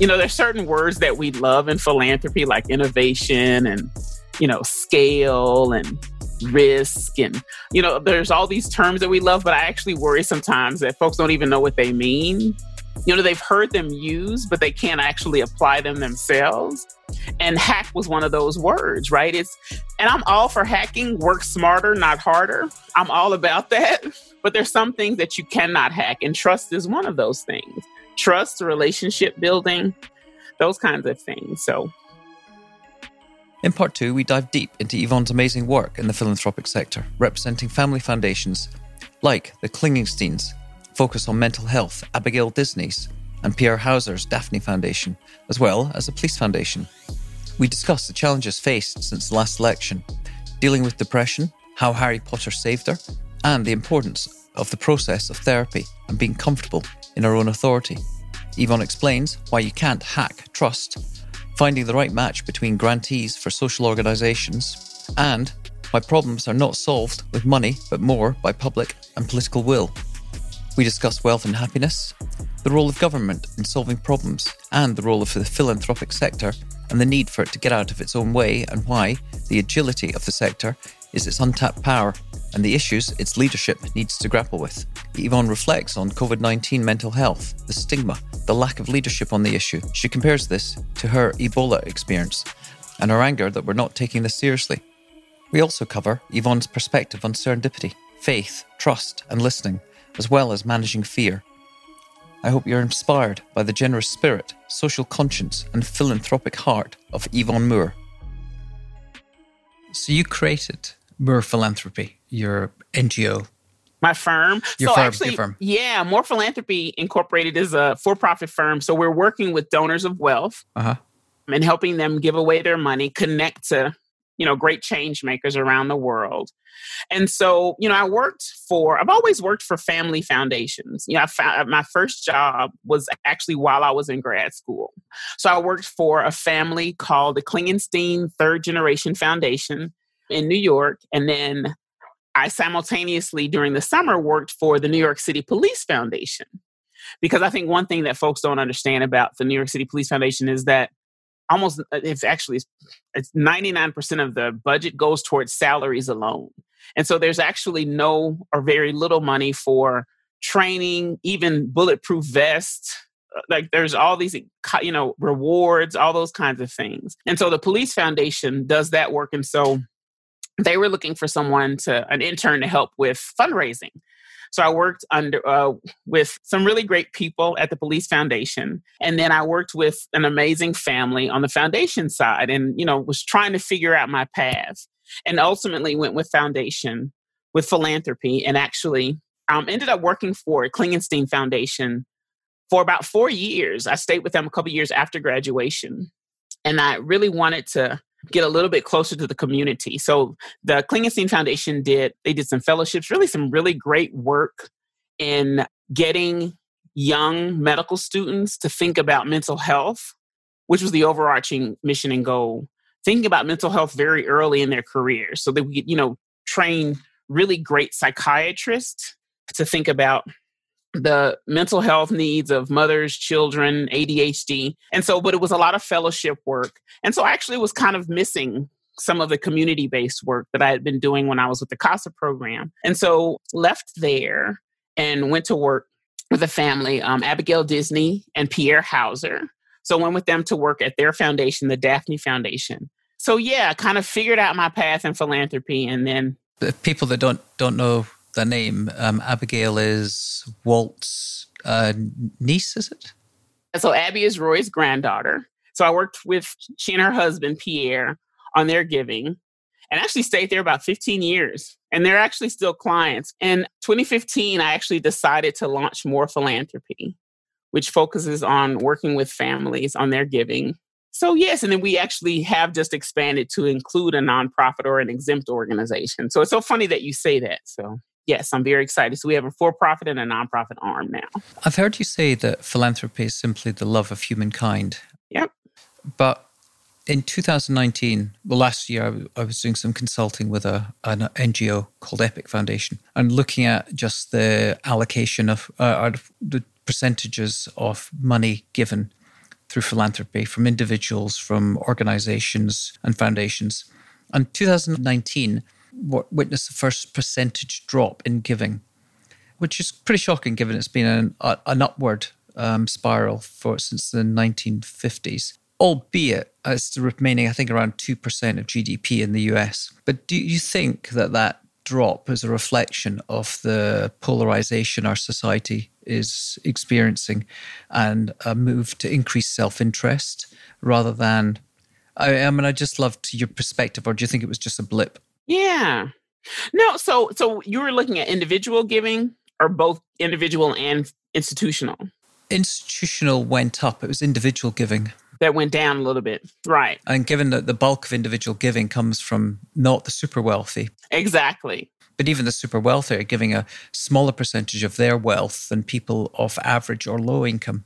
You know, there's certain words that we love in philanthropy, like innovation and, you know, scale and risk. And, you know, there's all these terms that we love, but I actually worry sometimes that folks don't even know what they mean. You know, they've heard them used, but they can't actually apply them themselves. And hack was one of those words, right? It's, and I'm all for hacking, work smarter, not harder. I'm all about that. But there's some things that you cannot hack, and trust is one of those things. Trust, relationship building, those kinds of things. So, in part two, we dive deep into Yvonne's amazing work in the philanthropic sector, representing family foundations like the Klingensteins, focus on mental health, Abigail Disney's, and Pierre Hauser's Daphne Foundation, as well as the Police Foundation. We discuss the challenges faced since the last election, dealing with depression, how Harry Potter saved her, and the importance of the process of therapy and being comfortable in our own authority. Yvonne explains why you can't hack trust, finding the right match between grantees for social organisations, and why problems are not solved with money but more by public and political will. We discuss wealth and happiness, the role of government in solving problems, and the role of the philanthropic sector and the need for it to get out of its own way, and why the agility of the sector is its untapped power and the issues its leadership needs to grapple with. Yvonne reflects on COVID 19 mental health, the stigma, the lack of leadership on the issue. She compares this to her Ebola experience and her anger that we're not taking this seriously. We also cover Yvonne's perspective on serendipity, faith, trust, and listening, as well as managing fear. I hope you're inspired by the generous spirit, social conscience, and philanthropic heart of Yvonne Moore. So, you created Moore Philanthropy, your NGO. My firm. Your so firm, actually, your firm. yeah, Moore Philanthropy Incorporated is a for-profit firm. So we're working with donors of wealth Uh-huh. and helping them give away their money, connect to, you know, great change makers around the world. And so, you know, I worked for, I've always worked for family foundations. You know, I found, my first job was actually while I was in grad school. So I worked for a family called the Klingenstein Third Generation Foundation in New York. And then I simultaneously during the summer worked for the New York City Police Foundation. Because I think one thing that folks don't understand about the New York City Police Foundation is that almost uh, it's actually it's 99% of the budget goes towards salaries alone. And so there's actually no or very little money for training, even bulletproof vests. Uh, Like there's all these, you know, rewards, all those kinds of things. And so the Police Foundation does that work. And so they were looking for someone to an intern to help with fundraising. So I worked under uh, with some really great people at the Police Foundation, and then I worked with an amazing family on the foundation side, and you know was trying to figure out my path, and ultimately went with foundation, with philanthropy, and actually um, ended up working for Klingenstein Foundation for about four years. I stayed with them a couple years after graduation, and I really wanted to get a little bit closer to the community. So the Klingenstein Foundation did they did some fellowships, really some really great work in getting young medical students to think about mental health, which was the overarching mission and goal. Thinking about mental health very early in their careers so that we you know, train really great psychiatrists to think about the mental health needs of mothers, children, ADHD. And so, but it was a lot of fellowship work. And so I actually was kind of missing some of the community based work that I had been doing when I was with the CASA program. And so left there and went to work with a family, um, Abigail Disney and Pierre Hauser. So went with them to work at their foundation, the Daphne Foundation. So yeah, kind of figured out my path in philanthropy and then The people that don't don't know the name, um, Abigail is Walt's uh, niece, is it? So Abby is Roy's granddaughter. So I worked with she and her husband Pierre on their giving and actually stayed there about 15 years. And they're actually still clients. In 2015, I actually decided to launch Moore Philanthropy, which focuses on working with families on their giving. So yes, and then we actually have just expanded to include a nonprofit or an exempt organization. So it's so funny that you say that. So yes, I'm very excited. So we have a for-profit and a nonprofit arm now. I've heard you say that philanthropy is simply the love of humankind. Yep. But in 2019, well, last year, I was doing some consulting with a, an NGO called Epic Foundation and looking at just the allocation of uh, the percentages of money given through philanthropy from individuals, from organizations and foundations. And 2019 witnessed the first percentage drop in giving, which is pretty shocking given it's been an, an upward um, spiral for since the 1950s, albeit it's remaining, I think, around 2% of GDP in the US. But do you think that that drop is a reflection of the polarization our society is experiencing and a move to increase self interest rather than. I, I mean, I just loved your perspective, or do you think it was just a blip? Yeah. No, so so you were looking at individual giving or both individual and institutional? Institutional went up. It was individual giving that went down a little bit. Right. And given that the bulk of individual giving comes from not the super wealthy. Exactly. But even the super wealthy are giving a smaller percentage of their wealth than people of average or low income.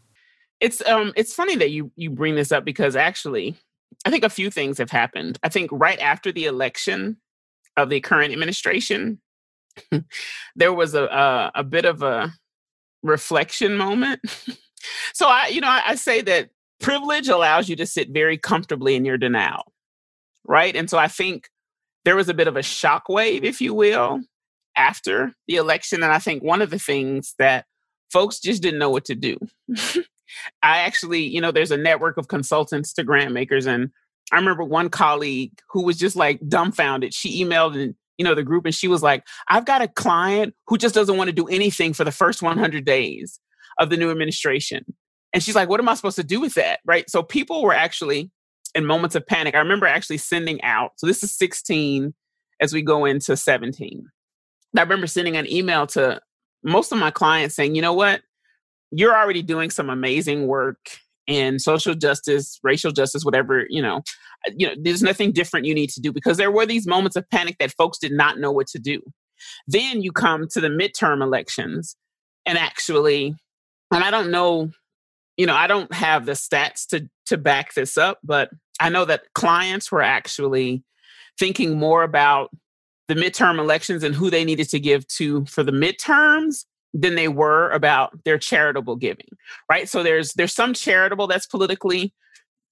It's um it's funny that you you bring this up because actually I think a few things have happened. I think right after the election of the current administration, there was a, a, a bit of a reflection moment. so I, you know, I, I say that privilege allows you to sit very comfortably in your denial, right? And so I think there was a bit of a shockwave, if you will, after the election. And I think one of the things that folks just didn't know what to do. I actually, you know, there's a network of consultants to grant makers. And I remember one colleague who was just like dumbfounded. She emailed and you know the group and she was like, I've got a client who just doesn't want to do anything for the first 100 days of the new administration. And she's like, what am I supposed to do with that? Right. So people were actually in moments of panic. I remember actually sending out, so this is 16 as we go into 17. I remember sending an email to most of my clients saying, you know what? You're already doing some amazing work in social justice, racial justice, whatever, you know, uh, you know, there's nothing different you need to do because there were these moments of panic that folks did not know what to do. Then you come to the midterm elections and actually, and I don't know you know, I don't have the stats to to back this up, but I know that clients were actually thinking more about the midterm elections and who they needed to give to for the midterms than they were about their charitable giving. Right? So there's there's some charitable that's politically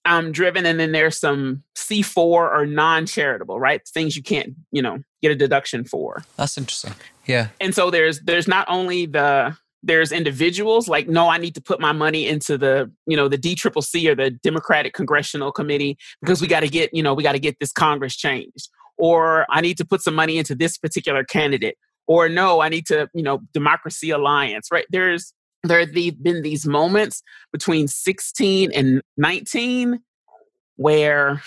um, driven, and then there's some C4 or non-charitable, right? Things you can't, you know, get a deduction for. That's interesting. Yeah. And so there's there's not only the there's individuals like no i need to put my money into the you know the dccc or the democratic congressional committee because we got to get you know we got to get this congress changed or i need to put some money into this particular candidate or no i need to you know democracy alliance right there's there have been these moments between 16 and 19 where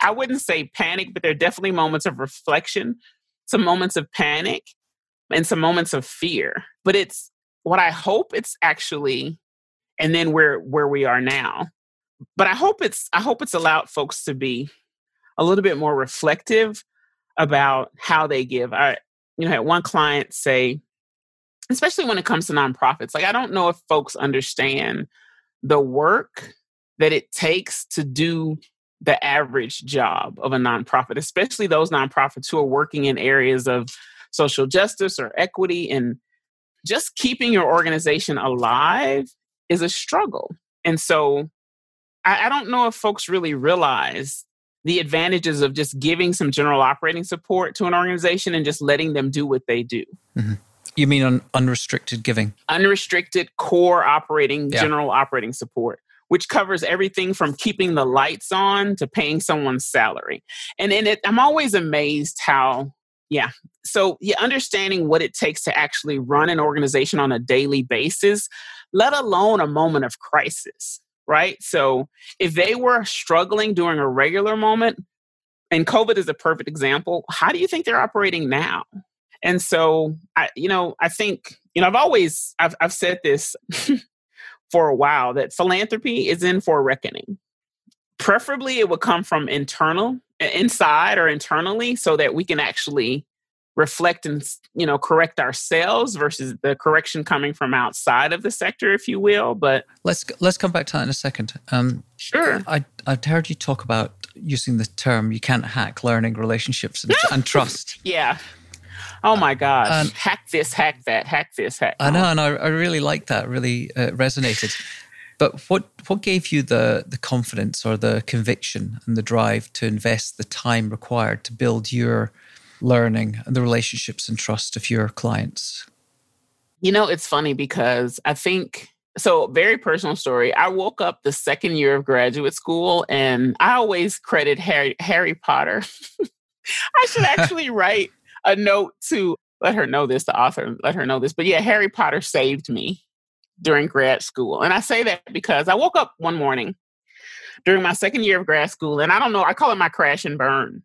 i wouldn't say panic but there are definitely moments of reflection some moments of panic and some moments of fear but it's what I hope it's actually, and then where where we are now. But I hope it's I hope it's allowed folks to be a little bit more reflective about how they give. I you know had one client say, especially when it comes to nonprofits, like I don't know if folks understand the work that it takes to do the average job of a nonprofit, especially those nonprofits who are working in areas of social justice or equity and just keeping your organization alive is a struggle. And so I, I, don't know if folks really realize the advantages of just giving some general operating support to an organization and just letting them do what they do. Mm-hmm. You mean on unrestricted giving? Unrestricted core operating, yeah. general operating support which covers everything from keeping the lights on to paying someone's salary. And in it, I'm always amazed how yeah. So, yeah, understanding what it takes to actually run an organization on a daily basis, let alone a moment of crisis, right? So, if they were struggling during a regular moment, and COVID is a perfect example, how do you think they're operating now? And so, I, you know, I think, you know, I've always, I've, I've said this for a while that philanthropy is in for a reckoning. Preferably, it would come from internal inside or internally so that we can actually reflect and you know correct ourselves versus the correction coming from outside of the sector if you will but let's let's come back to that in a second. Um, sure. I i've heard you talk about using the term you can't hack learning relationships and, and trust. Yeah. Oh my gosh. um, hack this hack that hack this hack i know and I, I really like that really uh, resonated. But what what gave you the the confidence or the conviction and the drive to invest the time required to build your learning and the relationships and trust of your clients? You know, it's funny because I think so very personal story. I woke up the second year of graduate school and I always credit Harry Harry Potter. I should actually write a note to let her know this, the author, let her know this. But yeah, Harry Potter saved me during grad school. And I say that because I woke up one morning during my second year of grad school, and I don't know, I call it my crash and burn.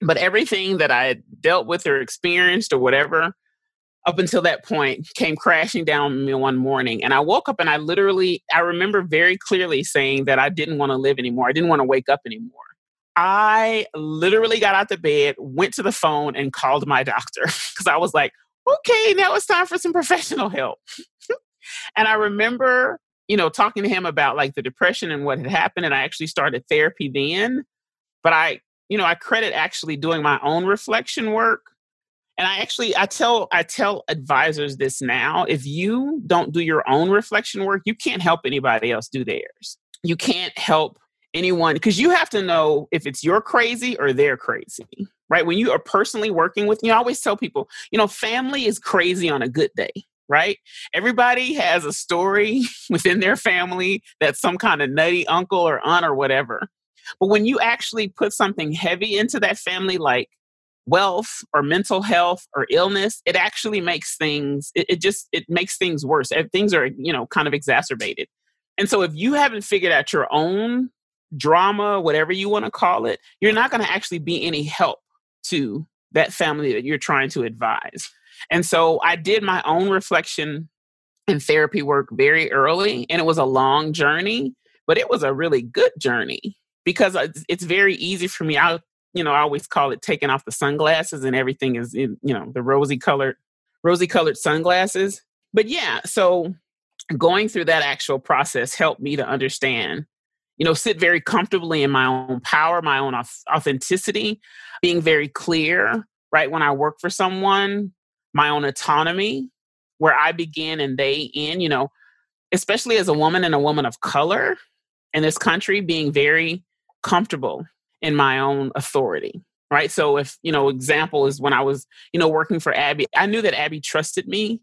But everything that I had dealt with or experienced or whatever up until that point came crashing down on me one morning. And I woke up and I literally, I remember very clearly saying that I didn't want to live anymore. I didn't want to wake up anymore. I literally got out the bed, went to the phone, and called my doctor because I was like, okay, now it's time for some professional help. and I remember, you know, talking to him about like the depression and what had happened. And I actually started therapy then. But I, you know, I credit actually doing my own reflection work. And I actually I tell I tell advisors this now. If you don't do your own reflection work, you can't help anybody else do theirs. You can't help anyone because you have to know if it's you're crazy or they're crazy right when you are personally working with you I always tell people you know family is crazy on a good day right everybody has a story within their family that's some kind of nutty uncle or aunt or whatever but when you actually put something heavy into that family like wealth or mental health or illness it actually makes things it, it just it makes things worse And things are you know kind of exacerbated and so if you haven't figured out your own drama, whatever you want to call it, you're not going to actually be any help to that family that you're trying to advise. And so I did my own reflection and therapy work very early, and it was a long journey, but it was a really good journey because it's very easy for me. I, you know, I always call it taking off the sunglasses and everything is in, you know, the rosy colored, rosy colored sunglasses. But yeah, so going through that actual process helped me to understand you know, sit very comfortably in my own power, my own authenticity, being very clear, right? When I work for someone, my own autonomy, where I begin and they end, you know, especially as a woman and a woman of color in this country, being very comfortable in my own authority. Right. So if, you know, example is when I was, you know, working for Abby, I knew that Abby trusted me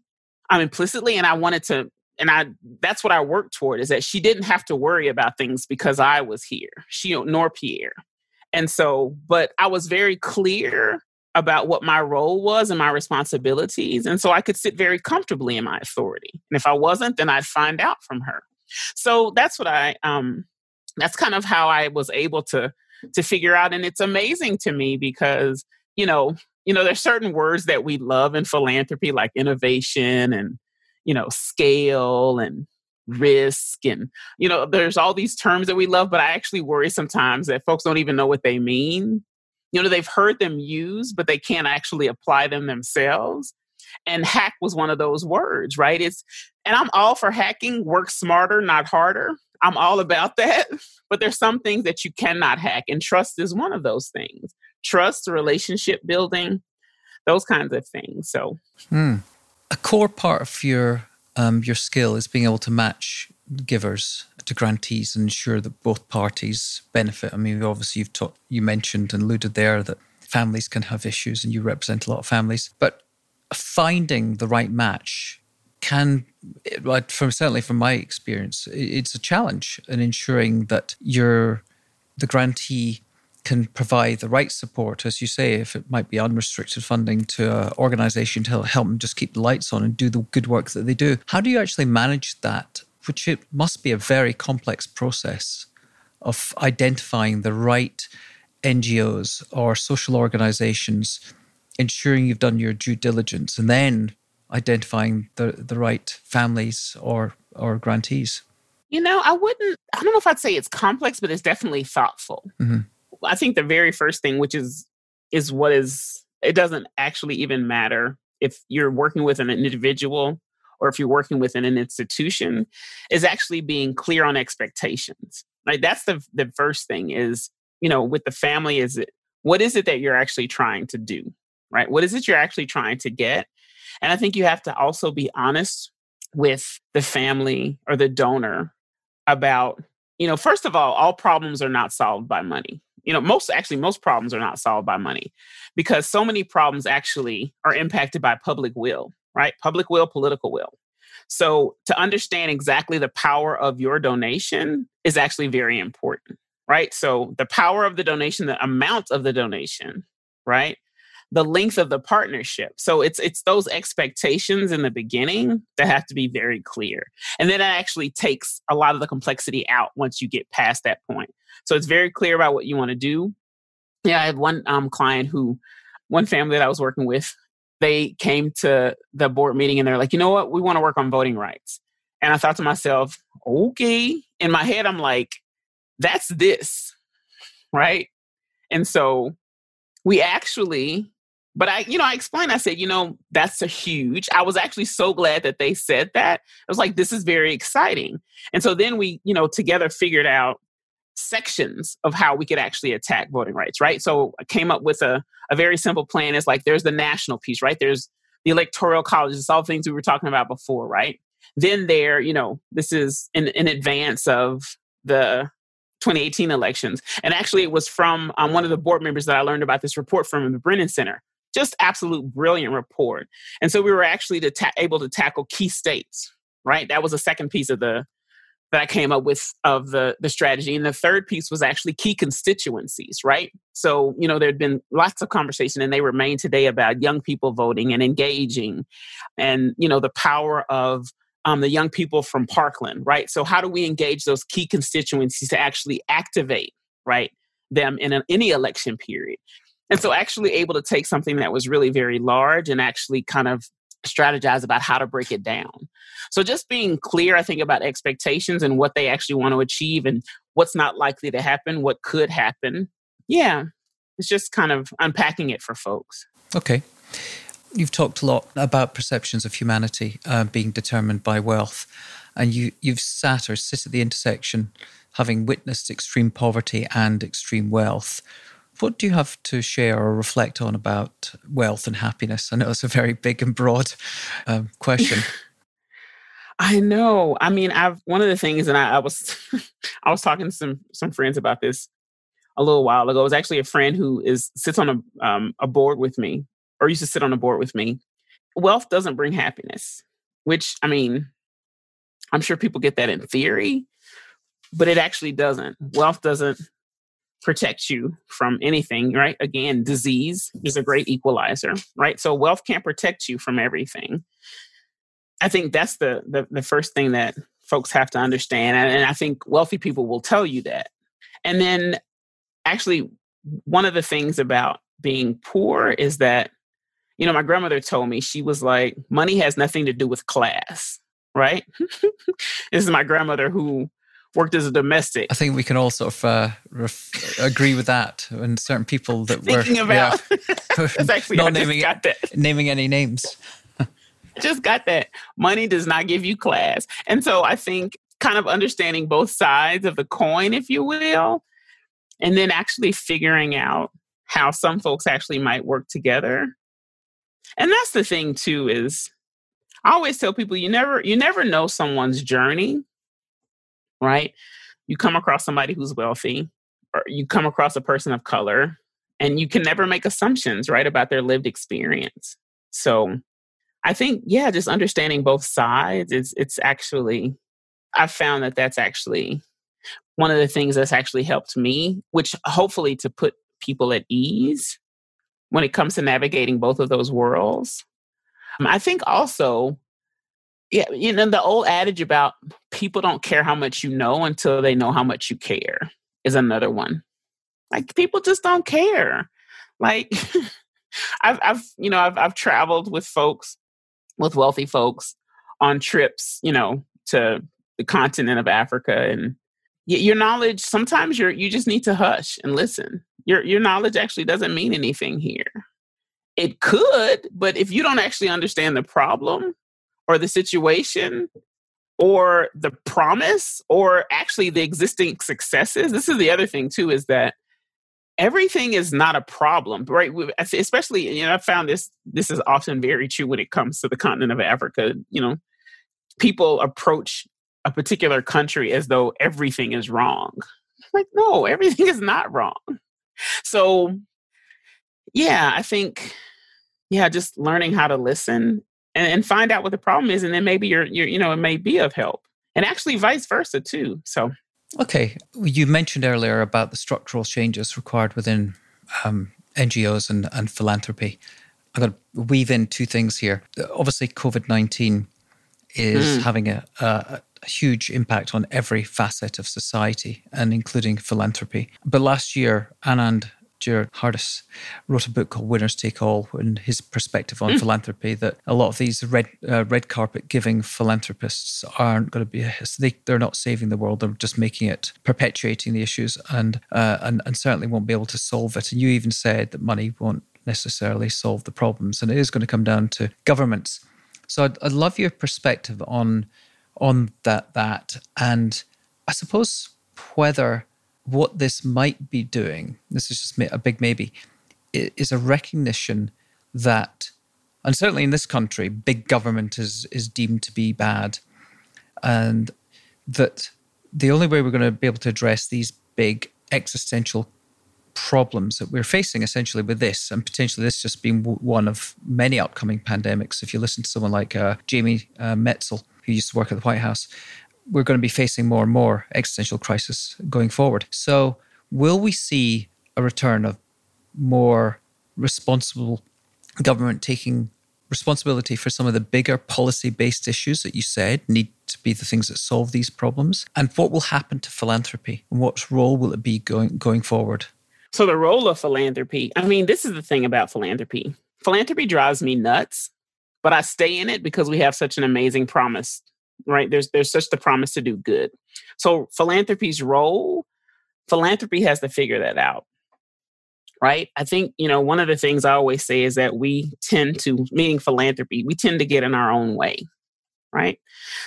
um, implicitly and I wanted to and I that's what I worked toward is that she didn't have to worry about things because I was here. She nor Pierre. And so, but I was very clear about what my role was and my responsibilities. And so I could sit very comfortably in my authority. And if I wasn't, then I'd find out from her. So that's what I um that's kind of how I was able to to figure out. And it's amazing to me because, you know, you know, there's certain words that we love in philanthropy, like innovation and you know, scale and risk and you know there's all these terms that we love but i actually worry sometimes that folks don't even know what they mean. You know they've heard them used but they can't actually apply them themselves. And hack was one of those words right? It's and i'm all for hacking work smarter not harder i'm all about that but there's some things that you cannot hack and trust is one of those things trust relationship building those kinds of things so hmm a core part of your um, your skill is being able to match givers to grantees and ensure that both parties benefit. I mean, obviously, you've taught, you mentioned and alluded there that families can have issues, and you represent a lot of families. But finding the right match can, from certainly from my experience, it's a challenge in ensuring that you're the grantee can provide the right support, as you say, if it might be unrestricted funding to an organization to help them just keep the lights on and do the good work that they do. How do you actually manage that? Which it must be a very complex process of identifying the right NGOs or social organizations, ensuring you've done your due diligence, and then identifying the, the right families or, or grantees. You know, I wouldn't, I don't know if I'd say it's complex, but it's definitely thoughtful. Mm-hmm I think the very first thing, which is is what is it doesn't actually even matter if you're working with an individual or if you're working within an institution, is actually being clear on expectations. Like that's the the first thing is, you know, with the family, is it what is it that you're actually trying to do? Right? What is it you're actually trying to get? And I think you have to also be honest with the family or the donor about, you know, first of all, all problems are not solved by money. You know, most actually, most problems are not solved by money because so many problems actually are impacted by public will, right? Public will, political will. So to understand exactly the power of your donation is actually very important, right? So the power of the donation, the amount of the donation, right? The length of the partnership. So it's it's those expectations in the beginning that have to be very clear. And then it actually takes a lot of the complexity out once you get past that point. So it's very clear about what you want to do. Yeah, I had one um, client who, one family that I was working with, they came to the board meeting and they're like, you know what, we want to work on voting rights. And I thought to myself, okay. In my head, I'm like, that's this, right? And so we actually, but I, you know, I explained, I said, you know, that's a huge, I was actually so glad that they said that. I was like, this is very exciting. And so then we, you know, together figured out sections of how we could actually attack voting rights, right? So I came up with a, a very simple plan. It's like there's the national piece, right? There's the electoral college, it's all things we were talking about before, right? Then there, you know, this is in, in advance of the 2018 elections. And actually, it was from um, one of the board members that I learned about this report from the Brennan Center. Just absolute brilliant report. And so we were actually to ta- able to tackle key states, right? That was the second piece of the that I came up with of the the strategy. And the third piece was actually key constituencies, right? So, you know, there'd been lots of conversation and they remain today about young people voting and engaging and, you know, the power of um, the young people from Parkland, right? So, how do we engage those key constituencies to actually activate, right, them in an, any election period? And so, actually able to take something that was really very large and actually kind of strategize about how to break it down. So just being clear, I think, about expectations and what they actually want to achieve and what's not likely to happen, what could happen. Yeah, it's just kind of unpacking it for folks. Okay. You've talked a lot about perceptions of humanity uh, being determined by wealth, and you, you've sat or sit at the intersection having witnessed extreme poverty and extreme wealth. What do you have to share or reflect on about wealth and happiness? I know it's a very big and broad um, question. I know. I mean, I've one of the things, and I, I was, I was talking to some some friends about this a little while ago. It was actually a friend who is sits on a um, a board with me, or used to sit on a board with me. Wealth doesn't bring happiness, which I mean, I'm sure people get that in theory, but it actually doesn't. Wealth doesn't protect you from anything, right? Again, disease is a great equalizer, right? So wealth can't protect you from everything. I think that's the the, the first thing that folks have to understand. And, and I think wealthy people will tell you that. And then actually one of the things about being poor is that you know my grandmother told me she was like money has nothing to do with class right this is my grandmother who worked as a domestic. I think we can all sort of uh, ref- agree with that. And certain people that were Thinking were about, yeah, actually, not naming naming any names. just got that. Money does not give you class, and so I think kind of understanding both sides of the coin, if you will, and then actually figuring out how some folks actually might work together. And that's the thing too is I always tell people you never you never know someone's journey right? You come across somebody who's wealthy, or you come across a person of color, and you can never make assumptions, right, about their lived experience. So I think, yeah, just understanding both sides is it's actually I've found that that's actually one of the things that's actually helped me, which hopefully to put people at ease when it comes to navigating both of those worlds. I think also yeah, you know, the old adage about people don't care how much you know until they know how much you care is another one. Like people just don't care. Like I've I've you know, I've I've traveled with folks, with wealthy folks on trips, you know, to the continent of Africa and your knowledge sometimes you're you just need to hush and listen. Your your knowledge actually doesn't mean anything here. It could, but if you don't actually understand the problem, or the situation or the promise or actually the existing successes this is the other thing too is that everything is not a problem right especially you know i found this this is often very true when it comes to the continent of africa you know people approach a particular country as though everything is wrong. Like, no, everything is not wrong. So, yeah, I think, yeah, just learning how to listen and, and find out what the problem is, and then maybe you're, you're, you know, it may be of help, and actually vice versa too. So, okay, you mentioned earlier about the structural changes required within um, NGOs and, and philanthropy. I'm going to weave in two things here. Obviously, COVID 19 is mm. having a, a, a, huge impact on every facet of society and including philanthropy. But last year, Anand Giridharadas wrote a book called Winners Take All and his perspective on mm. philanthropy that a lot of these red uh, red carpet giving philanthropists aren't going to be they, they're not saving the world they're just making it perpetuating the issues and uh, and and certainly won't be able to solve it and you even said that money won't necessarily solve the problems, and it is going to come down to governments. So I'd, I'd love your perspective on on that that, and I suppose whether what this might be doing. This is just a big maybe. Is a recognition that, and certainly in this country, big government is is deemed to be bad, and that the only way we're going to be able to address these big existential problems that we're facing essentially with this, and potentially this just being one of many upcoming pandemics. If you listen to someone like uh, Jamie uh, Metzl, who used to work at the White House, we're going to be facing more and more existential crisis going forward. So, will we see a return of more responsible government taking responsibility for some of the bigger policy based issues that you said need to be the things that solve these problems? And what will happen to philanthropy? And what role will it be going, going forward? So, the role of philanthropy I mean, this is the thing about philanthropy philanthropy drives me nuts, but I stay in it because we have such an amazing promise, right? There's, there's such the promise to do good. So, philanthropy's role, philanthropy has to figure that out right? I think, you know, one of the things I always say is that we tend to, meaning philanthropy, we tend to get in our own way, right?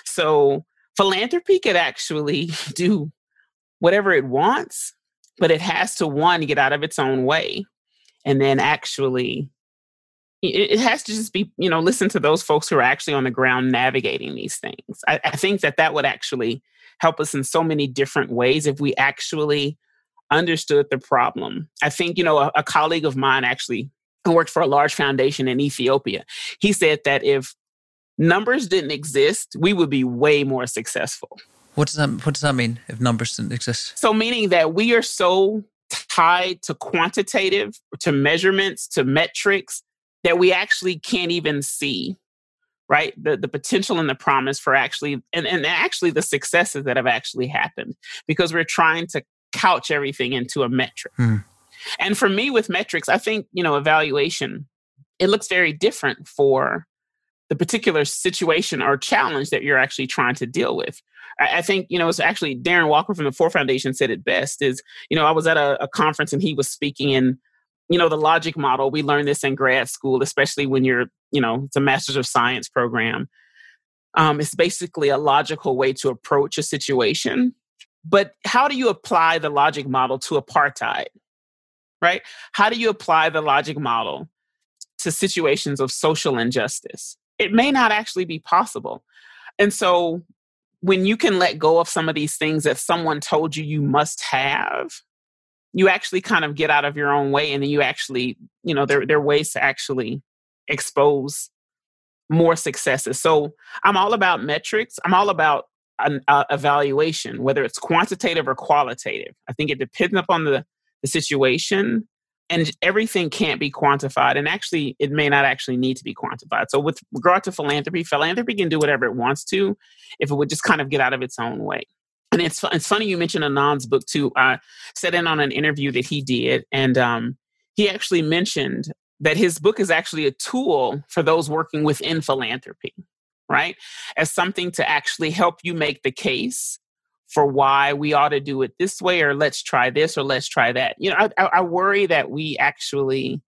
So philanthropy could actually do whatever it wants but it has to one get out of its own way and then actually it, has to just be you know listen to those folks who are actually on the ground navigating these things I, I think that that would actually help us in so many different ways if we actually understood the problem i think you know a, a colleague of mine actually who worked for a large foundation in ethiopia he said that if numbers didn't exist we would be way more successful what does that What does that mean? If numbers didn't exist? So meaning that we are so tied to quantitative, to measurements, to metrics that we actually can't even see right? The the potential and the promise for actually and, and actually the successes that have actually happened because we're trying to couch everything into a metric. Hmm. and for me with metrics i think you know evaluation it looks very different for the particular situation or challenge that you're actually trying to deal with. I, I think, you know, it's actually Darren Walker from the Ford Foundation said it best is, you know, I was at a, a conference and he was speaking in, you know, the logic model. We learn this in grad school, especially when you're, you know, it's a master's of science program. Um, it's basically a logical way to approach a situation. But how do you apply the logic model to apartheid? Right? How do you apply the logic model to situations of social injustice? It may not actually be possible. And so when you can let go of some of these things that someone told you you must have, you actually kind of get out of your own way and then you actually, you know, there, there are ways to actually expose more successes. So I'm all about metrics. I'm all about an uh, evaluation, whether it's quantitative or qualitative. I think it depends upon the, the situation and everything can't be quantified and actually it may not actually need to be quantified so with regard to philanthropy philanthropy can do whatever it wants to if it would just kind of get out of its own way and it's, it's funny you mentioned anand's book too. I sat in on an interview that he did and um, he actually mentioned that his book is actually a tool for those working within philanthropy right? As something to actually help you make the case for why we ought to do it this way or let's try this or let's try that. You know i, I worry that we actually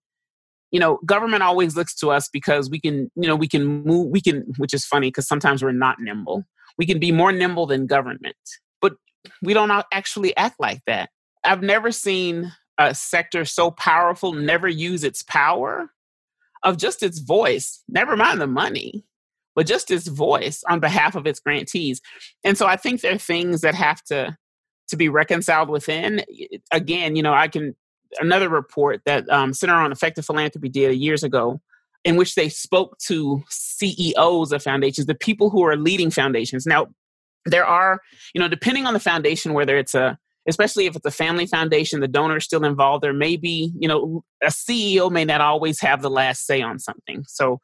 you know government always looks to us because we can you know we can move we can which is funny because sometimes we're not nimble. We can be more nimble than government but we don't actually act like that i've never seen a sector so powerful never use its power of just its voice never mind the money but just its voice on behalf of its grantees. And so I think there are things that have to to be reconciled within. Again, you know, I can another report that um, Center on Effective Philanthropy did years ago, in which they spoke to CEOs of foundations, the people who are leading foundations. Now, there are, you know, depending on the foundation, whether it's a especially if it's a family foundation, the donor is still involved. There may be, you know, a CEO may not always have the last say on something. So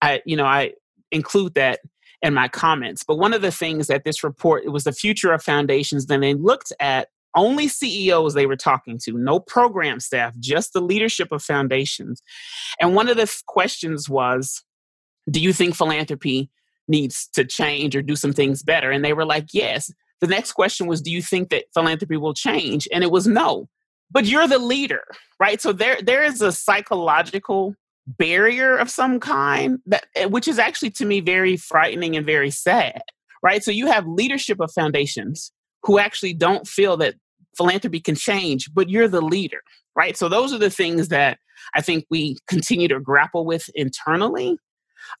I, you know, I include that in my comments. But one of the things that this report, it was the future of foundations, then they looked at only CEOs they were talking to, no program staff, just the leadership of foundations. And one of the questions was, do you think philanthropy needs to change or do some things better? And they were like, yes. The next question was, do you think that philanthropy will change? And it was no. But you're the leader, right? So there there is a psychological barrier of some kind that eh, which is actually to me very frightening and very sad, right? So you have leadership of foundations who actually don't feel that philanthropy can change, but you're the leader, right? So those are the things that I think we continue to grapple with internally.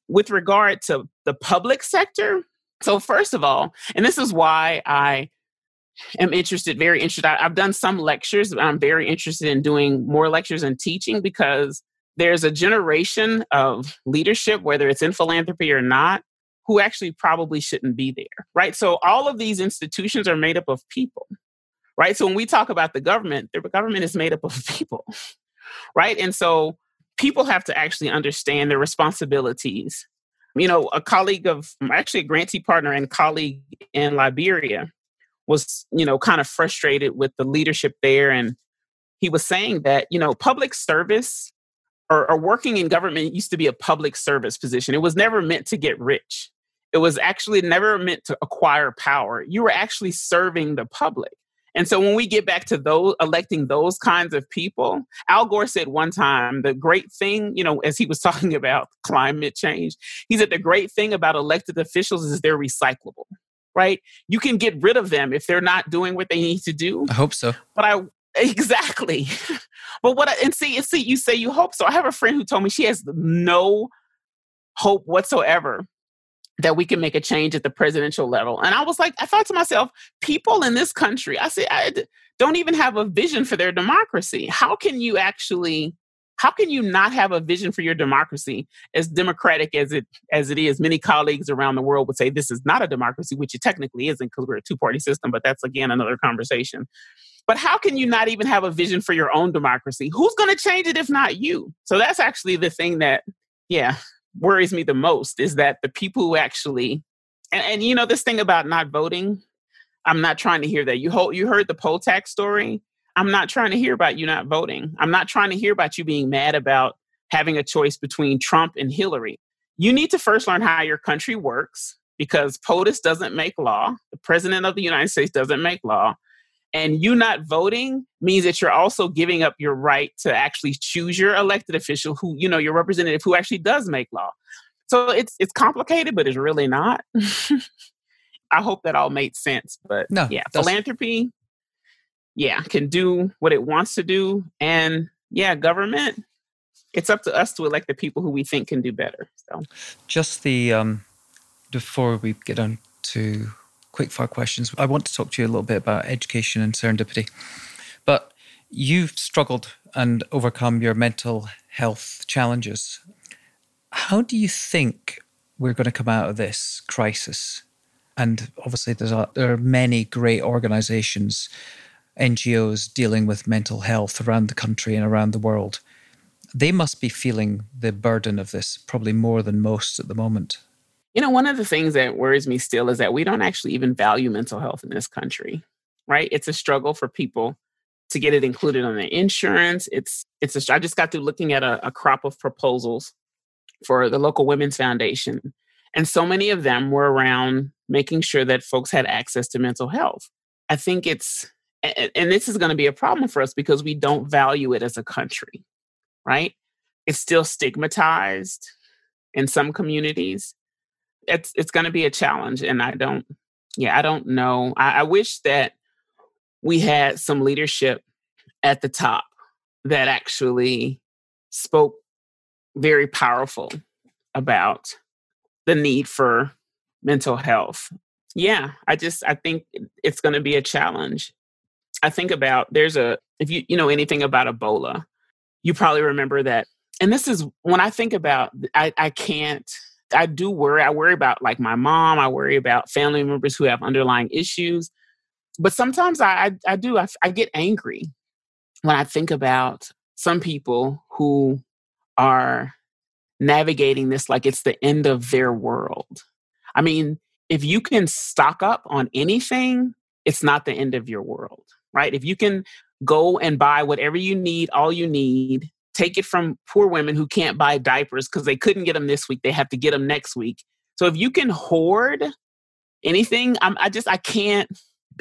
With regard to the public sector, so, first of all, and this is why I am interested, very interested. I, have done some lectures, I'm very interested in doing more lectures and teaching because there's a generation of leadership, whether it's in philanthropy or not, who actually probably shouldn't be there, right? So, all of these institutions are made up of people, right? So, when we talk about the government, the government is made up of people, right? And so, people have to actually understand their responsibilities you know, a colleague of mm, actually a grantee partner and colleague in Liberia was, you know, kind of frustrated with the leadership there. And he was saying that, you know, public service or, or working in government used to be a public service position. It was never meant to get rich. It was actually never meant to acquire power. You were actually serving the public. And so when we get back to those electing those kinds of people, Al Gore said one time the great thing, you know, as he was talking about climate change, he said the great thing about elected officials is they're recyclable. Right? You can get rid of them if they're not doing what they need to do. I hope so. But I exactly. but what I, and see, see, you say you hope so. I have a friend who told me she has no hope whatsoever that we can make a change at the presidential level. And I was like, I thought to myself, people in this country, I said, I don't even have a vision for their democracy. How can you actually? How can you not have a vision for your democracy as democratic as it as it is? Many colleagues around the world would say this is not a democracy, which it technically isn't because we're a two party system. But that's again another conversation. But how can you not even have a vision for your own democracy? Who's going to change it if not you? So that's actually the thing that, yeah, worries me the most is that the people who actually and, and you know this thing about not voting? I'm not trying to hear that. You hold, you heard the poll tax story? I'm not trying to hear about you not voting. I'm not trying to hear about you being mad about having a choice between trump and hillary. You need to first learn how your country works because POTUS doesn't make law. The president of the united states doesn't make law and you not voting means that you're also giving up your right to actually choose your elected official who, you know, your representative who actually does make law. So it's it's complicated, but it's really not. I hope that all made sense. But no, yeah, philanthropy, yeah, can do what it wants to do. And yeah, government, it's up to us to elect the people who we think can do better. So just the um before we get on to quick fire questions. I want to talk to you a little bit about education and serendipity. But you've struggled and overcome your mental health challenges. How do you think we're going to come out of this crisis? And obviously, there's a, there are many great organizations, NGOs dealing with mental health around the country and around the world. They must be feeling the burden of this probably more than most at the moment. You know, one of the things that worries me still is that we don't actually even value mental health in this country, right? It's a struggle for people to get it included on their insurance. It's it's a, I just got through looking at a, a crop of proposals for the local women's foundation, and so many of them were around making sure that folks had access to mental health. I think it's and this is going to be a problem for us because we don't value it as a country, right? It's still stigmatized in some communities it's it's going to be a challenge, and I don't. Yeah, I don't know. I, I wish that we had some leadership at the top that actually spoke very powerful about the need for mental health. Yeah, I just I think it's going to be a challenge. I think about there's a if you you know anything about Ebola, you probably remember that. And this is when I think about I I can't I do worry. I worry about like my mom. I worry about family members who have underlying issues. But sometimes I I, I do I, I get angry when I think about some people who are navigating this like it's the end of their world. I mean, if you can stock up on anything, it's not the end of your world, right? If you can go and buy whatever you need, all you need, take it from poor women who can't buy diapers because they couldn't get them this week, they have to get them next week. So if you can hoard anything, I'm, I just I can't.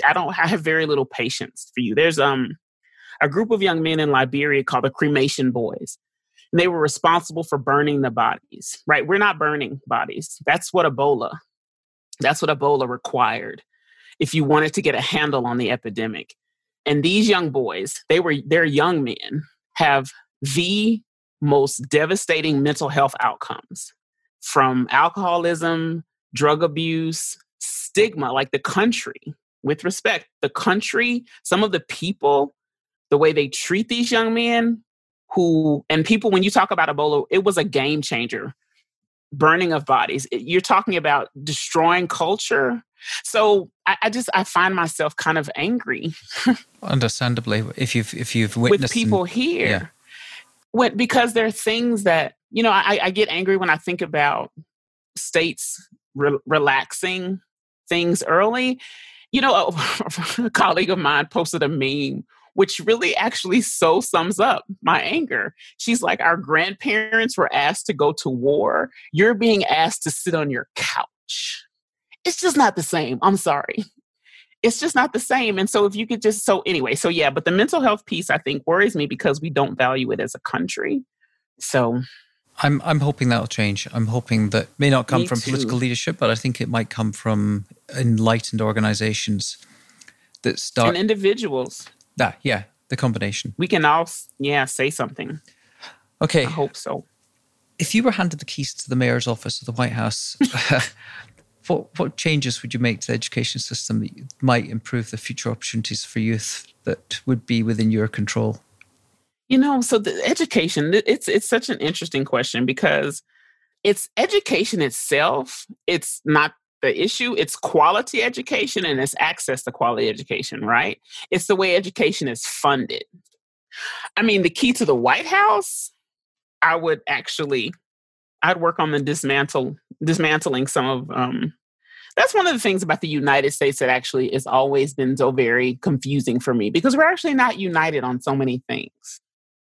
I don't. I have very little patience for you. There's um a group of young men in Liberia called the Cremation Boys. And they were responsible for burning the bodies, right? We're not burning bodies. That's what Ebola, that's what Ebola required if you wanted to get a handle on the epidemic. And these young boys, they were they're young men, have the most devastating mental health outcomes from alcoholism, drug abuse, stigma, like the country, with respect, the country, some of the people the way they treat these young men who and people when you talk about ebola it was a game changer. Burning of bodies. You're talking about destroying culture. So I, I just i find myself kind of angry. Understandably if you've if you've witnessed with people and, here. Yeah. When, because there are things that you know I, I get angry when i think about states re- relaxing things early you know a, a colleague of mine posted a meme which really actually so sums up my anger. She's like, Our grandparents were asked to go to war. You're being asked to sit on your couch. It's just not the same. I'm sorry. It's just not the same. And so, if you could just, so anyway, so yeah, but the mental health piece I think worries me because we don't value it as a country. So, I'm I'm hoping that'll change. I'm hoping that may not come from too. political leadership, but I think it might come from enlightened organizations that start and individuals. That, yeah, the combination. We can all, yeah, say something. Okay. I hope so. If you were handed the keys to the mayor's office of the White House, what what changes would you make to the education system that might improve the future opportunities for youth that would be within your control? You know, so the education, it's it's such an interesting question because it's education itself. It's not the issue it's quality education and it's access to quality education right it's the way education is funded i mean the key to the white house i would actually i'd work on the dismantle dismantling some of um that's one of the things about the united states that actually has always been so very confusing for me because we're actually not united on so many things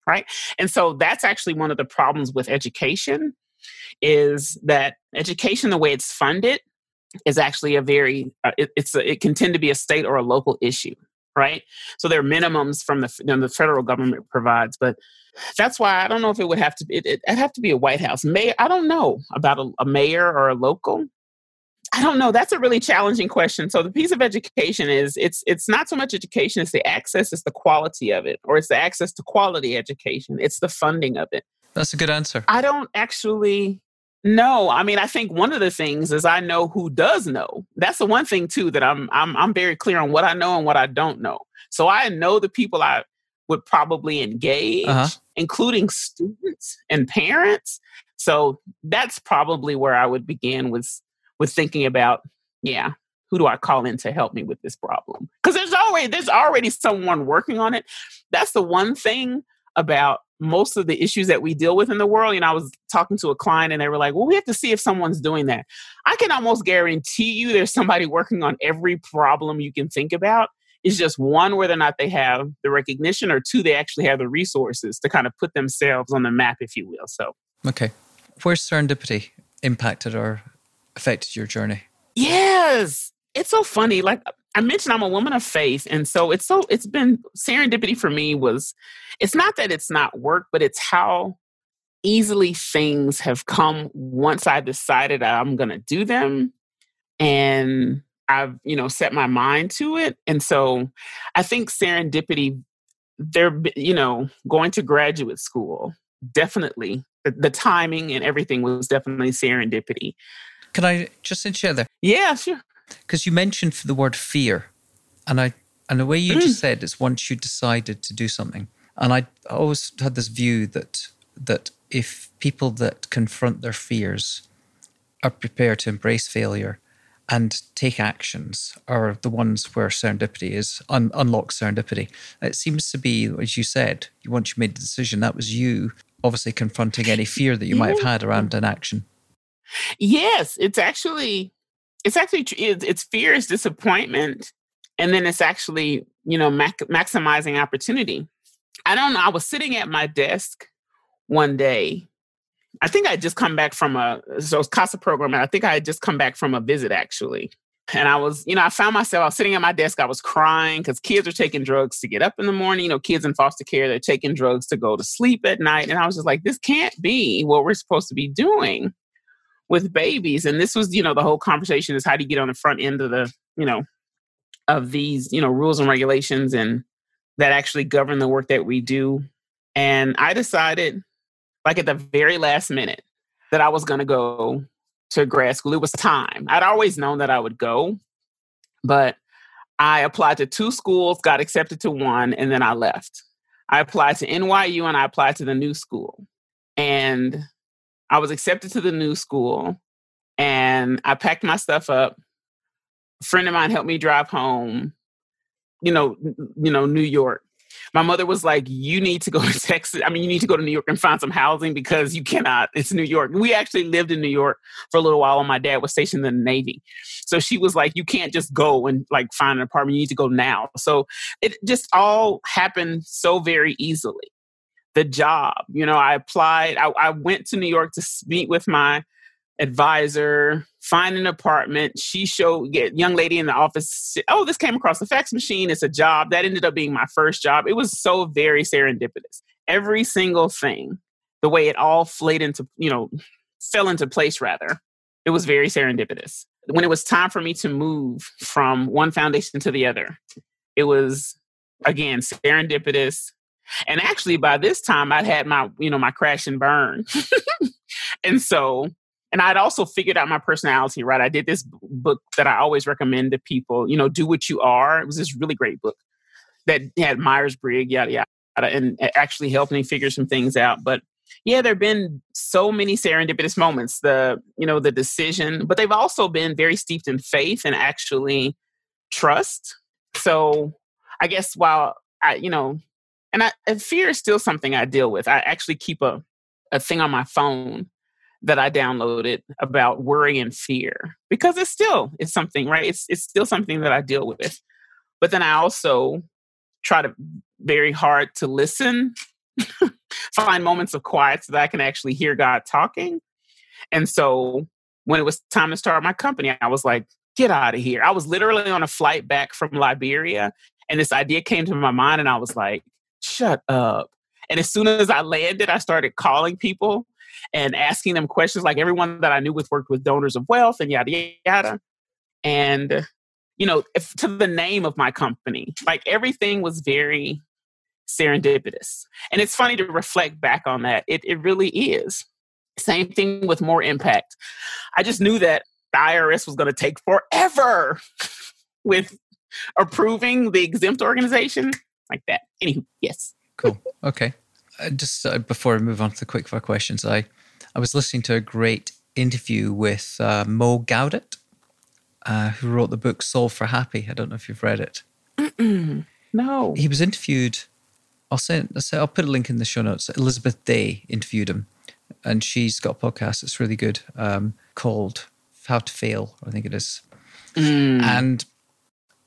right? And so that's actually one of the problems with education is that education the way it's funded is actually a very uh, it, it's a, it can tend to be a state or a local issue right? So there are minimums from the, you know, the federal government provides but that's why i don't know if it would have to it, it, would have to be a white house. Mayor i don't know about a, a mayor or a local. I don't know. That's a really challenging question. So the piece of education is it's it's not so much education it's the access it's the quality of it or it's the access to quality education. It's the funding of it. That's a good answer. I don't actually no, I mean I think one of the things is I know who does know. That's the one thing too that I'm I'm I'm very clear on what I know and what I don't know. So I know the people I would probably engage, uh-huh. including students and parents. So that's probably where I would begin with with thinking about, yeah, who do I call in to help me with this problem? Because there's already there's already someone working on it. That's the one thing about most of the issues that we deal with in the world. You know, I was talking to a client and they were like, well, we have to see if someone's doing that. I can almost guarantee you there's somebody working on every problem you can think about. It's just one, whether or not they have the recognition, or two, they actually have the resources to kind of put themselves on the map, if you will. So, okay. Where's serendipity impacted or affected your journey? Yes. It's so funny. Like I mentioned I'm a woman of faith. And so it's so, it's been serendipity for me was, it's not that it's not work, but it's how easily things have come once I decided I'm going to do them. And I've, you know, set my mind to it. And so I think serendipity, there, you know, going to graduate school, definitely the, the timing and everything was definitely serendipity. Can I just share there? Yeah, sure. Because you mentioned the word fear, and I and the way you mm. just said is once you decided to do something, and I always had this view that that if people that confront their fears are prepared to embrace failure and take actions are the ones where serendipity is un- unlock serendipity. It seems to be, as you said, once you made the decision, that was you obviously confronting any fear that you might have had around an action. Yes, it's actually, it's actually, it's fear is disappointment, and then it's actually, you know, mac- maximizing opportunity. I don't know. I was sitting at my desk one day I think I just come back from a so it's CASA program, and I think I had just come back from a visit actually. And I was, you know, I found myself, I was sitting at my desk, I was crying because kids are taking drugs to get up in the morning. You know, kids in foster care, they're taking drugs to go to sleep at night. And I was just like, this can't be what we're supposed to be doing with babies. And this was, you know, the whole conversation is how do you get on the front end of the, you know, of these, you know, rules and regulations and that actually govern the work that we do. And I decided like at the very last minute that I was going to go to grad school. It was time. I'd always known that I would go, but I applied to two schools, got accepted to one, and then I left. I applied to NYU and I applied to the new school. And I was accepted to the new school and I packed my stuff up. A friend of mine helped me drive home, you know, you know, New York my mother was like, You need to go to Texas. I mean, you need to go to New York and find some housing because you cannot. It's New York. We actually lived in New York for a little while and my dad was stationed in the Navy. So she was like, You can't just go and like find an apartment. You need to go now. So it just all happened so very easily. The job, you know, I applied, I, I went to New York to meet with my advisor, find an apartment. She showed get young lady in the office. Oh, this came across the fax machine. It's a job that ended up being my first job. It was so very serendipitous. Every single thing, the way it all flayed into you know fell into place rather. It was very serendipitous. When it was time for me to move from one foundation to the other, it was again serendipitous. And actually, by this time, I'd had my you know my crash and burn, and so and I'd also figured out my personality, right? I did this book that I always recommend to people, you know, Do What You Are. It was this really great book that had Myers Briggs, yada, yada, and actually helped me figure some things out. But yeah, there have been so many serendipitous moments, the, you know, the decision, but they've also been very steeped in faith and actually trust. So I guess while I, you know, and I, and fear is still something I deal with. I actually keep a, a thing on my phone that I downloaded about worry and fear because it's still it's something right? It's it's still something that I deal with. But then I also try to very hard to listen find moments of quiet so that I can actually hear God talking. And so when it was time to start my company I was like get out of here. I was literally on a flight back from Liberia and this idea came to my mind and I was like shut up and as soon as I landed I started calling people and asking them questions like everyone that I knew with worked with donors of wealth and yada yada. And you know, if, to the name of my company, like everything was very serendipitous. And it's funny to reflect back on that. It it really is. Same thing with Moore Impact. I just knew that the IRS was going to take forever with approving the exempt organization like that. Anywho, yes. Cool. Okay. Uh, just uh, before I move on to the quick fire questions, I I was listening to a great interview with uh, Mo Gawdat, uh, who wrote the book Solve for Happy. I don't know if you've read it. No. He was interviewed. I'll send. I'll put a link in the show notes. Elizabeth Day interviewed him, and she's got a podcast that's really good um, called How to Fail. I think it is. Mm. And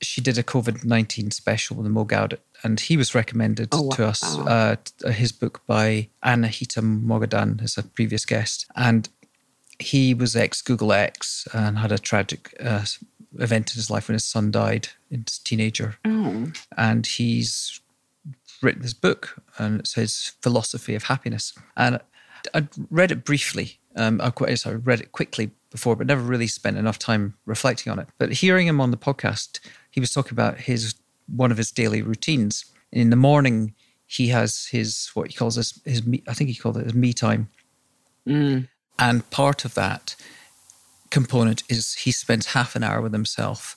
she did a COVID 19 special with Gawdat, and he was recommended oh, wow. to us uh, his book by Anahita Moghadam as a previous guest. And he was ex Google X and had a tragic uh, event in his life when his son died as a teenager. Oh. And he's written this book, and it's his philosophy of happiness. And I read it briefly. Um, I, I read it quickly before, but never really spent enough time reflecting on it. But hearing him on the podcast, he was talking about his one of his daily routines. In the morning, he has his what he calls his his me, I think he called it his me time, mm. and part of that component is he spends half an hour with himself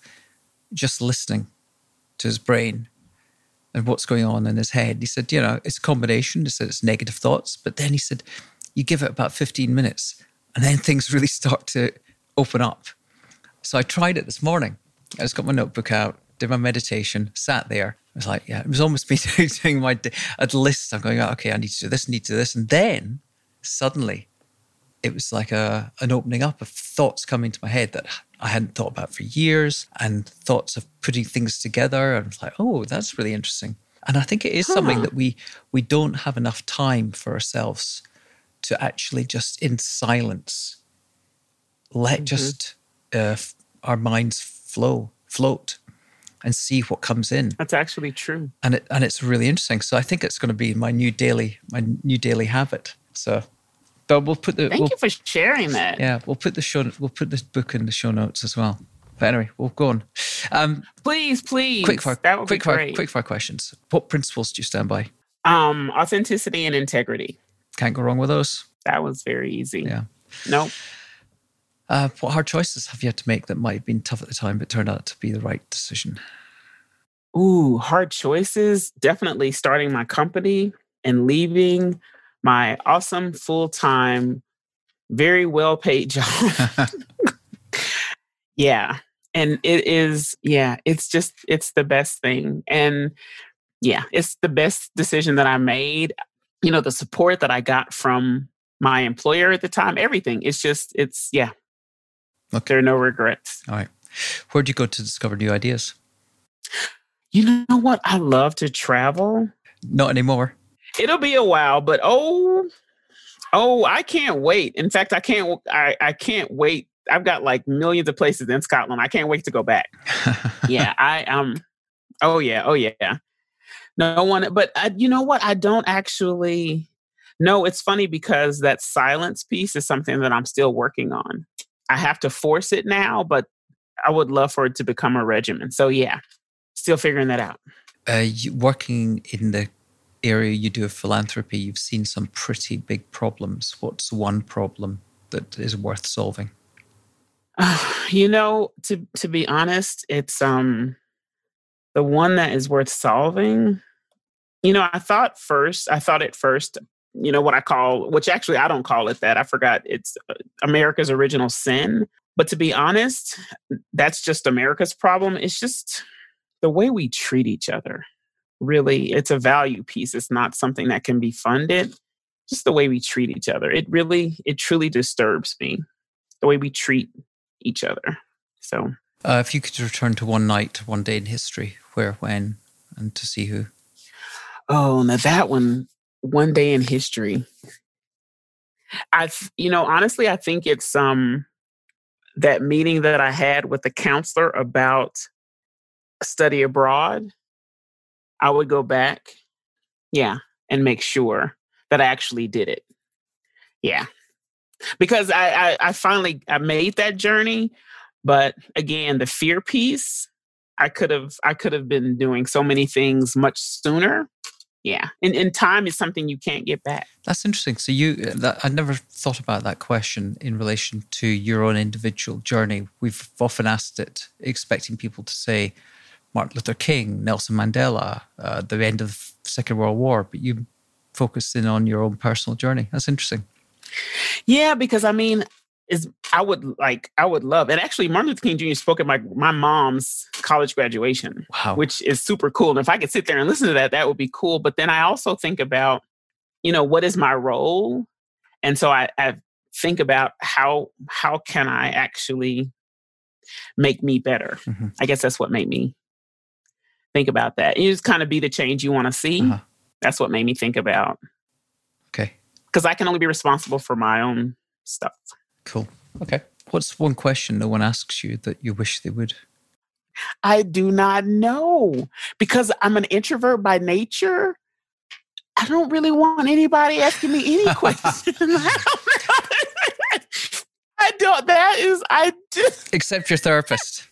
just listening to his brain and what's going on in his head. He said, you know, it's a combination. He said it's negative thoughts, but then he said, you give it about 15 minutes and then things really start to open up. So I tried it this morning. I just got my notebook out, did my meditation, sat there. I was like, yeah, it was almost me doing my a list. I'm going, oh, okay, I need to do this, I need to do this. And then suddenly it was like a an opening up of thoughts coming to my head that I hadn't thought about for years and thoughts of putting things together. And I was like, oh, that's really interesting. And I think it is huh. something that we we don't have enough time for ourselves to actually just in silence let mm-hmm. just uh, our minds flow, float, and see what comes in. That's actually true, and it and it's really interesting. So I think it's going to be my new daily my new daily habit. So, but we'll put the thank we'll, you for sharing that. Yeah, we'll put the show we'll put this book in the show notes as well. But anyway, we'll go on. Um, please, please, quick fire, that would quick be fire, great. quick fire questions. What principles do you stand by? Um, authenticity and integrity. Can't go wrong with those. That was very easy. Yeah. Nope. Uh, what hard choices have you had to make that might have been tough at the time, but turned out to be the right decision? Ooh, hard choices. Definitely starting my company and leaving my awesome full time, very well paid job. yeah. And it is, yeah, it's just, it's the best thing. And yeah, it's the best decision that I made. You know, the support that I got from my employer at the time, everything. It's just, it's, yeah, Okay. There are no regrets. All right. Where'd you go to discover new ideas? You know what? I love to travel. Not anymore. It'll be a while, but oh, oh, I can't wait. In fact, I can't. I I can't wait. I've got like millions of places in Scotland. I can't wait to go back. yeah, I um. Oh yeah. Oh yeah. No one. But I, you know what? I don't actually. No, it's funny because that silence piece is something that I'm still working on. I have to force it now, but I would love for it to become a regimen. So yeah, still figuring that out. Uh, working in the area you do of philanthropy, you've seen some pretty big problems. What's one problem that is worth solving? Uh, you know, to to be honest, it's um the one that is worth solving. You know, I thought first, I thought at first you know what I call, which actually I don't call it that. I forgot it's uh, America's original sin. But to be honest, that's just America's problem. It's just the way we treat each other. Really, it's a value piece. It's not something that can be funded. Just the way we treat each other. It really, it truly disturbs me. The way we treat each other. So, uh, if you could return to one night, one day in history, where, when, and to see who? Oh, now that one one day in history. I, you know, honestly, I think it's um that meeting that I had with the counselor about study abroad. I would go back, yeah, and make sure that I actually did it. Yeah, because I, I, I finally I made that journey, but again, the fear piece, I could have I could have been doing so many things much sooner yeah and, and time is something you can't get back. That's interesting. So you uh, that, i never thought about that question in relation to your own individual journey. We've often asked it expecting people to say martin luther king nelson mandela uh, the end of the second world war but you focused in on your own personal journey. That's interesting. Yeah because i mean is I would like I would love and actually Martin Luther King Jr. spoke at my my mom's college graduation, wow. which is super cool. And if I could sit there and listen to that, that would be cool. But then I also think about, you know, what is my role, and so I, I think about how how can I actually make me better. Mm-hmm. I guess that's what made me think about that. You just kind of be the change you want to see. Uh-huh. That's what made me think about. Okay. Because I can only be responsible for my own stuff. Cool. Okay. What's one question no one asks you that you wish they would? I do not know because I'm an introvert by nature. I don't really want anybody asking me any questions. I don't, I don't. That is, I just. Except your therapist.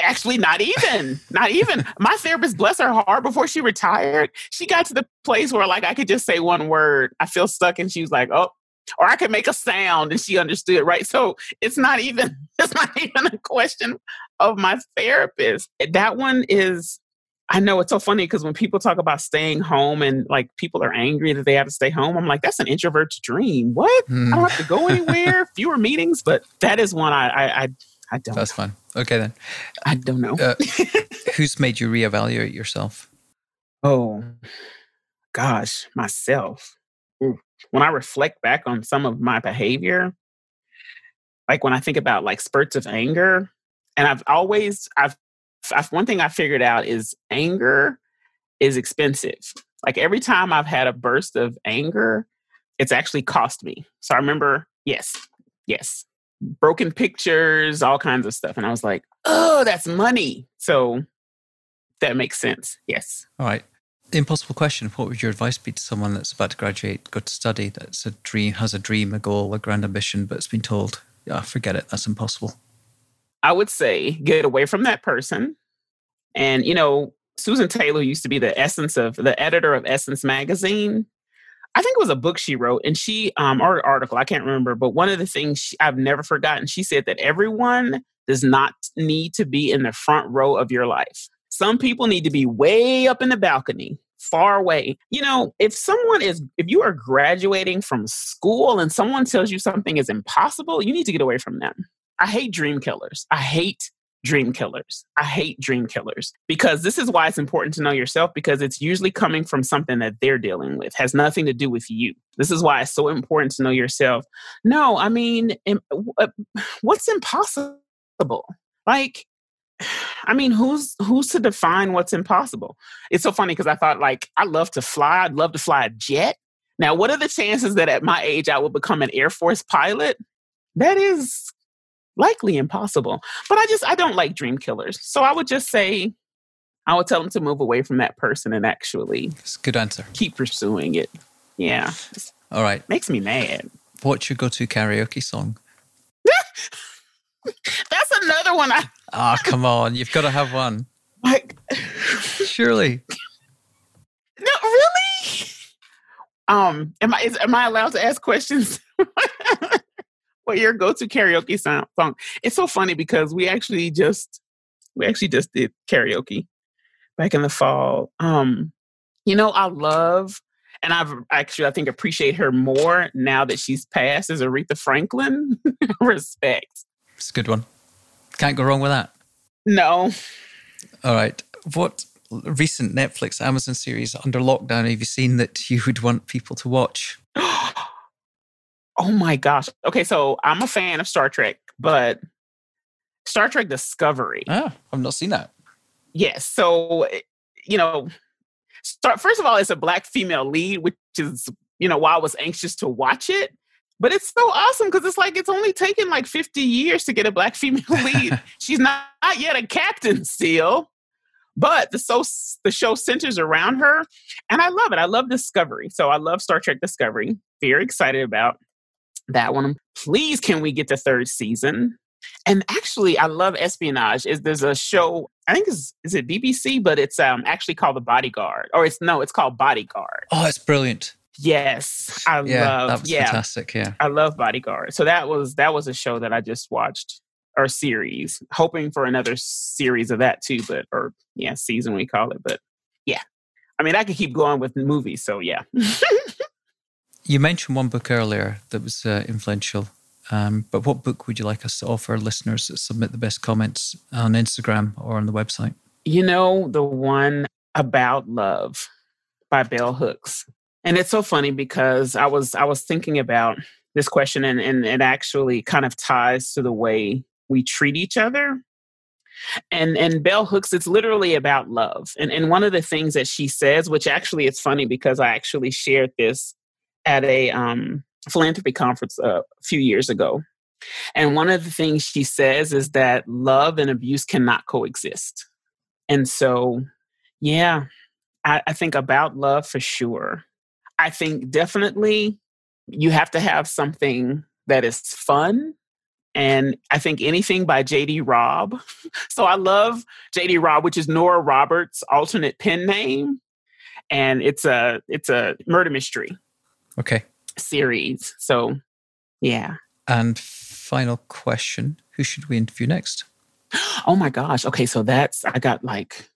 Actually, not even. Not even. My therapist, bless her heart, before she retired, she got to the place where, like, I could just say one word. I feel stuck, and she was like, "Oh, or I could make a sound and she understood, right? So it's not even it's not even a question of my therapist. That one is I know it's so funny because when people talk about staying home and like people are angry that they have to stay home, I'm like, that's an introvert's dream. What? Mm. I don't have to go anywhere, fewer meetings, but that is one I I I, I don't. That's fine. Okay then. I don't know. Uh, who's made you reevaluate yourself? Oh, gosh, myself. When I reflect back on some of my behavior, like when I think about like spurts of anger, and I've always I've I've, one thing I figured out is anger is expensive. Like every time I've had a burst of anger, it's actually cost me. So I remember, yes, yes, broken pictures, all kinds of stuff. And I was like, oh, that's money. So that makes sense. Yes. All right. Impossible question. What would your advice be to someone that's about to graduate, go to study, that's a dream, has a dream, a goal, a grand ambition, but it's been told, yeah, forget it, that's impossible? I would say get away from that person. And, you know, Susan Taylor used to be the essence of the editor of Essence magazine. I think it was a book she wrote, and she, um, or article, I can't remember, but one of the things she, I've never forgotten, she said that everyone does not need to be in the front row of your life. Some people need to be way up in the balcony, far away. You know, if someone is, if you are graduating from school and someone tells you something is impossible, you need to get away from them. I hate dream killers. I hate dream killers. I hate dream killers because this is why it's important to know yourself because it's usually coming from something that they're dealing with, has nothing to do with you. This is why it's so important to know yourself. No, I mean, uh, what's impossible? Like, I mean, who's who's to define what's impossible? It's so funny because I thought like I love to fly. I'd love to fly a jet. Now, what are the chances that at my age I will become an Air Force pilot? That is likely impossible. But I just I don't like dream killers. So I would just say I would tell them to move away from that person and actually a good answer. Keep pursuing it. Yeah. All right. Makes me mad. What's your go-to karaoke song? That's another one I Ah, oh, come on. You've got to have one. Like surely. No, really? Um, am I is, am I allowed to ask questions? what your go-to karaoke song. It's so funny because we actually just we actually just did karaoke back in the fall. Um, you know, I love and I've actually I think appreciate her more now that she's passed as Aretha Franklin. Respect. It's a good one. Can't go wrong with that. No. All right. What recent Netflix Amazon series under lockdown have you seen that you would want people to watch? Oh my gosh. Okay, so I'm a fan of Star Trek, but Star Trek Discovery. Oh, I've not seen that. Yes. So, eh, you know, start first of all, it's a black female lead, which is, you know, why I was anxious to watch it. But it's so awesome because it's like it's only taken like 50 years to get a black female lead. She's not, not yet a captain still, but the so the show centers around her, and I love it. I love Discovery, so I love Star Trek Discovery. Very excited about that one. Please, can we get the third season? And actually, I love espionage. Is there's a show? I think is is it BBC, but it's um actually called The Bodyguard, or it's no, it's called Bodyguard. Oh, it's brilliant. Yes, I yeah, love. That was yeah, fantastic. Yeah, I love Bodyguard. So that was that was a show that I just watched or series, hoping for another series of that too. But or yeah, season we call it. But yeah, I mean, I could keep going with movies. So yeah. You mentioned one book earlier that was uh, influential, um, but what book would you like us to offer listeners that submit the best comments on Instagram or on the website? You know, the one about love by Bell Hooks. And it's so funny because I was I was thinking about this question and, and it actually kind of ties to the way we treat each other. And and Bell Hooks, it's literally about love. And and one of the things that she says, which actually it's funny because I actually shared this at a um, philanthropy conference a few years ago. And one of the things she says is that love and abuse cannot coexist. And so, yeah, I, I think about love for sure. I think definitely you have to have something that is fun. And I think anything by JD Robb. so I love JD Robb, which is Nora Roberts' alternate pen name. And it's a it's a murder mystery. Okay. series. So, yeah. And final question Who should we interview next? Oh my gosh. Okay. So that's, I got like,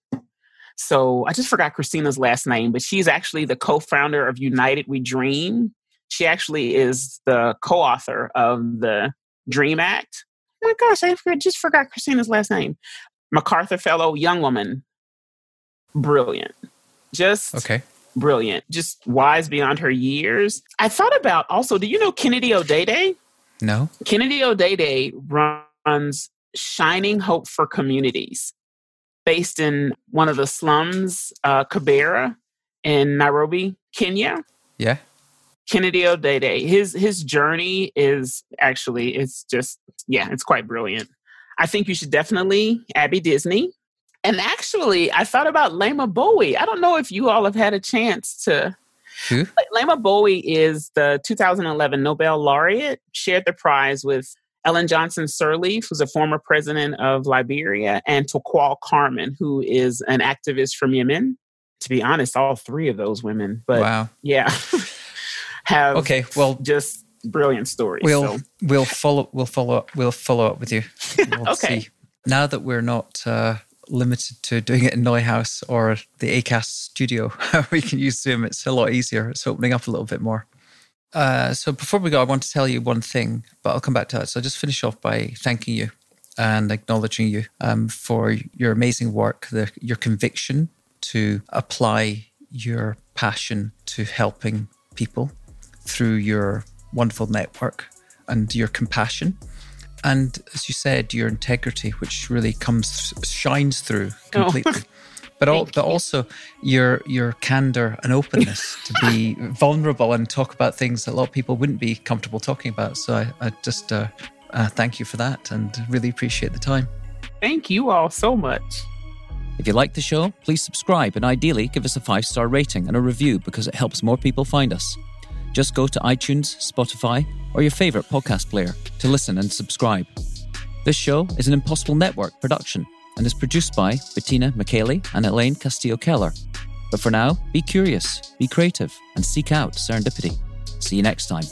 so I just forgot Christina's last name, but she's actually the co founder of United We Dream. She actually is the co author of the Dream Act. Oh my gosh, I just forgot Christina's last name. MacArthur Fellow, young woman. Brilliant. Just okay brilliant, just wise beyond her years. I thought about also, do you know Kennedy Odede? No. Kennedy Odede runs Shining Hope for Communities, based in one of the slums, uh, Kibera, in Nairobi, Kenya. Yeah. Kennedy Odede. His his journey is actually it's just yeah, it's quite brilliant. I think you should definitely Abby Disney. And actually, I thought about Leymah Gbowee. I don't know if you all have had a chance to. Leymah Gbowee is the 2011 Nobel laureate, shared the prize with Ellen Johnson Sirleaf, who's a former president of Liberia, and Tawakkol Karman, who is an activist from Yemen. To be honest, all three of those women, but wow. yeah, have okay. Well, just brilliant stories. We'll so. we'll follow we'll follow up we'll follow up with you. We'll okay. See. Now that we're not uh, limited to doing it in NeueHouse or the ACAST studio, we can use Zoom. It's a lot easier. It's opening up a little bit more. Uh, so before we go, I want to tell you one thing, but I'll come back to that. So I'll just finish off by thanking you and acknowledging you um, for your amazing work, the, your conviction to apply your passion to helping people through your wonderful network and your compassion and as you said, your integrity, which really comes shines through oh. completely. Oh. But, all, but also your your candor and openness to be vulnerable and talk about things that a lot of people wouldn't be comfortable talking about. So I, I just uh, uh, thank you for that and really appreciate the time. Thank you all so much. If you like the show, please subscribe and ideally give us a five star rating and a review because it helps more people find us. Just go to iTunes, Spotify, or your favorite podcast player to listen and subscribe. This show is an Impossible Network production and is produced by Bettina McKaylee and Elaine Castillo Keller. But for now, be curious, be creative, and seek out serendipity. See you next time.